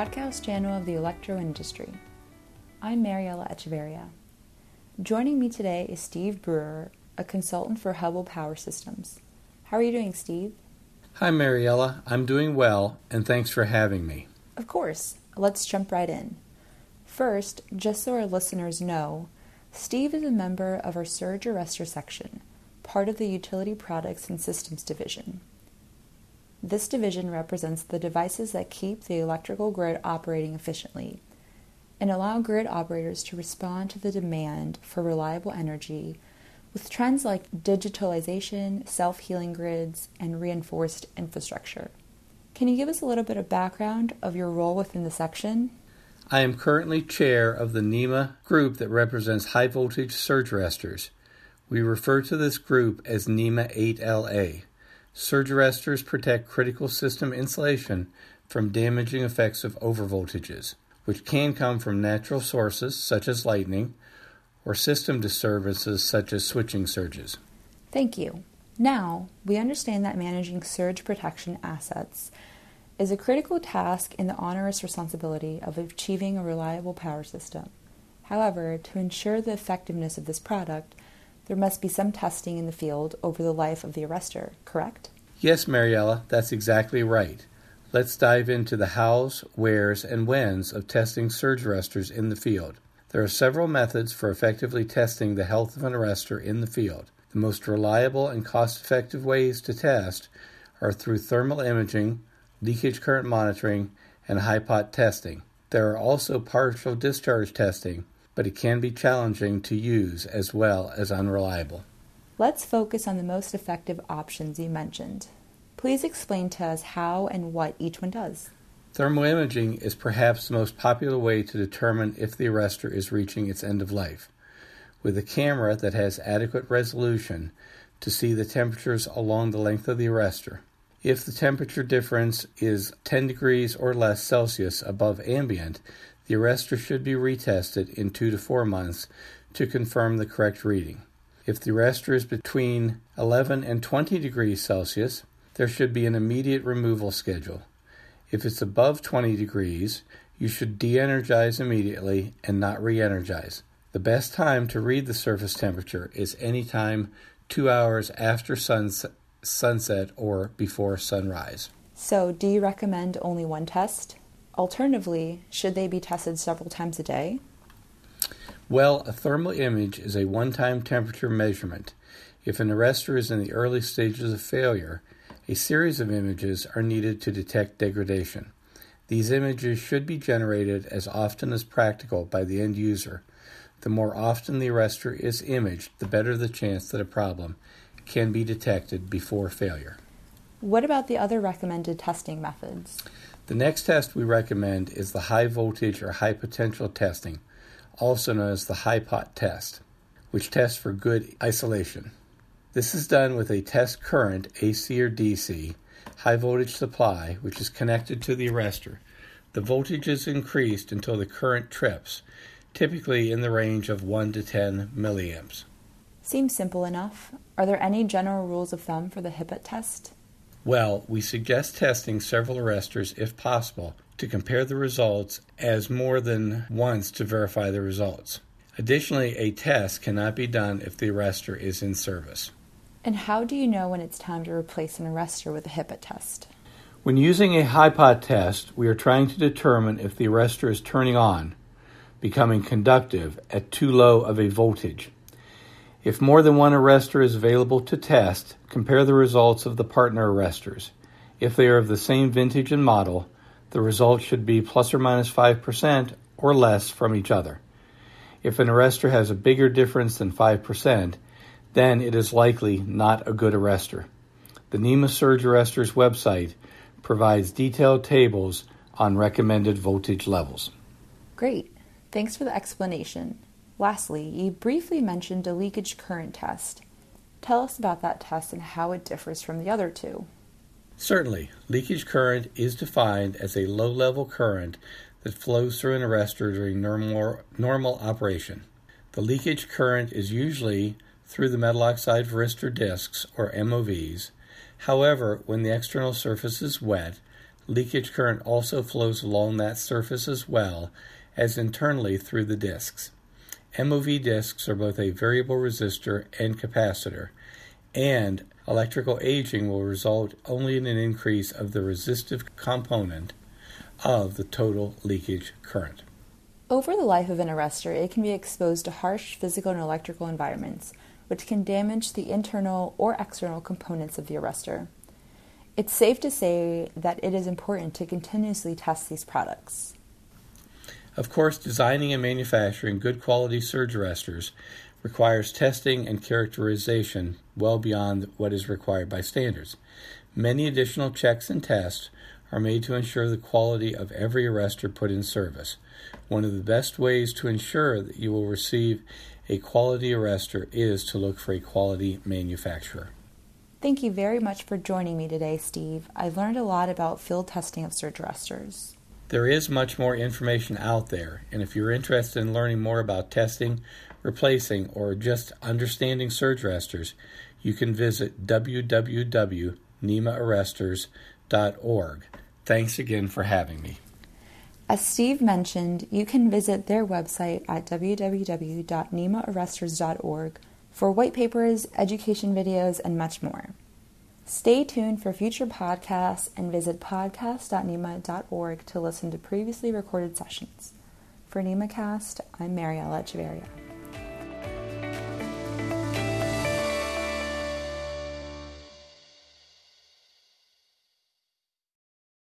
podcast channel of the electro industry. I'm Mariella Echeverria. Joining me today is Steve Brewer, a consultant for Hubbell Power Systems. How are you doing, Steve? Hi, Mariella. I'm doing well, and thanks for having me. Of course. Let's jump right in. First, just so our listeners know, Steve is a member of our Surge Arrestor section, part of the Utility Products and Systems Division. This division represents the devices that keep the electrical grid operating efficiently and allow grid operators to respond to the demand for reliable energy with trends like digitalization, self healing grids, and reinforced infrastructure. Can you give us a little bit of background of your role within the section? I am currently chair of the NEMA group that represents high voltage surge arresters. We refer to this group as NEMA 8LA. Surge arresters protect critical system insulation from damaging effects of overvoltages, which can come from natural sources such as lightning or system disturbances such as switching surges. Thank you. Now, we understand that managing surge protection assets is a critical task in the onerous responsibility of achieving a reliable power system. However, to ensure the effectiveness of this product, there must be some testing in the field over the life of the arrestor, correct? Yes, Mariella, that's exactly right. Let's dive into the hows, wheres, and whens of testing surge arresters in the field. There are several methods for effectively testing the health of an arrestor in the field. The most reliable and cost effective ways to test are through thermal imaging, leakage current monitoring, and HIPOT testing. There are also partial discharge testing, but it can be challenging to use as well as unreliable. Let's focus on the most effective options you mentioned. Please explain to us how and what each one does. Thermal imaging is perhaps the most popular way to determine if the arrestor is reaching its end of life. With a camera that has adequate resolution to see the temperatures along the length of the arrestor. If the temperature difference is 10 degrees or less Celsius above ambient, the arrestor should be retested in 2 to 4 months to confirm the correct reading. If the arrestor is between 11 and 20 degrees Celsius, there should be an immediate removal schedule. If it's above 20 degrees, you should de energize immediately and not re energize. The best time to read the surface temperature is any time two hours after sunset, sunset or before sunrise. So, do you recommend only one test? Alternatively, should they be tested several times a day? Well, a thermal image is a one time temperature measurement. If an arrestor is in the early stages of failure, a series of images are needed to detect degradation. These images should be generated as often as practical by the end user. The more often the arrestor is imaged, the better the chance that a problem can be detected before failure. What about the other recommended testing methods? The next test we recommend is the high voltage or high potential testing, also known as the HIPOT test, which tests for good isolation. This is done with a test current, AC or DC, high voltage supply, which is connected to the arrestor. The voltage is increased until the current trips, typically in the range of 1 to 10 milliamps. Seems simple enough. Are there any general rules of thumb for the HIPOT test? Well, we suggest testing several arrestors if possible to compare the results as more than once to verify the results. Additionally, a test cannot be done if the arrestor is in service. And how do you know when it's time to replace an arrestor with a HIPOT test? When using a HIPOT test, we are trying to determine if the arrestor is turning on, becoming conductive at too low of a voltage. If more than one arrestor is available to test, compare the results of the partner arrestors. If they are of the same vintage and model, the results should be plus or minus 5% or less from each other. If an arrestor has a bigger difference than 5%, then it is likely not a good arrestor. The NEMA Surge Arrestors website provides detailed tables on recommended voltage levels. Great. Thanks for the explanation. Lastly, you briefly mentioned a leakage current test. Tell us about that test and how it differs from the other two. Certainly, leakage current is defined as a low level current that flows through an arrestor during normal, normal operation. The leakage current is usually through the metal oxide varistor discs, or MOVs. However, when the external surface is wet, Leakage current also flows along that surface as well as internally through the discs. MOV discs are both a variable resistor and capacitor, and electrical aging will result only in an increase of the resistive component of the total leakage current. Over the life of an arrestor, it can be exposed to harsh physical and electrical environments, which can damage the internal or external components of the arrestor. It's safe to say that it is important to continuously test these products. Of course, designing and manufacturing good quality surge arresters requires testing and characterization well beyond what is required by standards. Many additional checks and tests are made to ensure the quality of every arrestor put in service. One of the best ways to ensure that you will receive a quality arrestor is to look for a quality manufacturer. Thank you very much for joining me today, Steve. I've learned a lot about field testing of surge arrestors. There is much more information out there, and if you're interested in learning more about testing, replacing, or just understanding surge arresters, you can visit www.nemaarrestors.org. Thanks again for having me. As Steve mentioned, you can visit their website at www.nemaarrestors.org for white papers, education videos, and much more. Stay tuned for future podcasts and visit podcast.nema.org to listen to previously recorded sessions. For NemaCast, I'm Mariella Echeverria.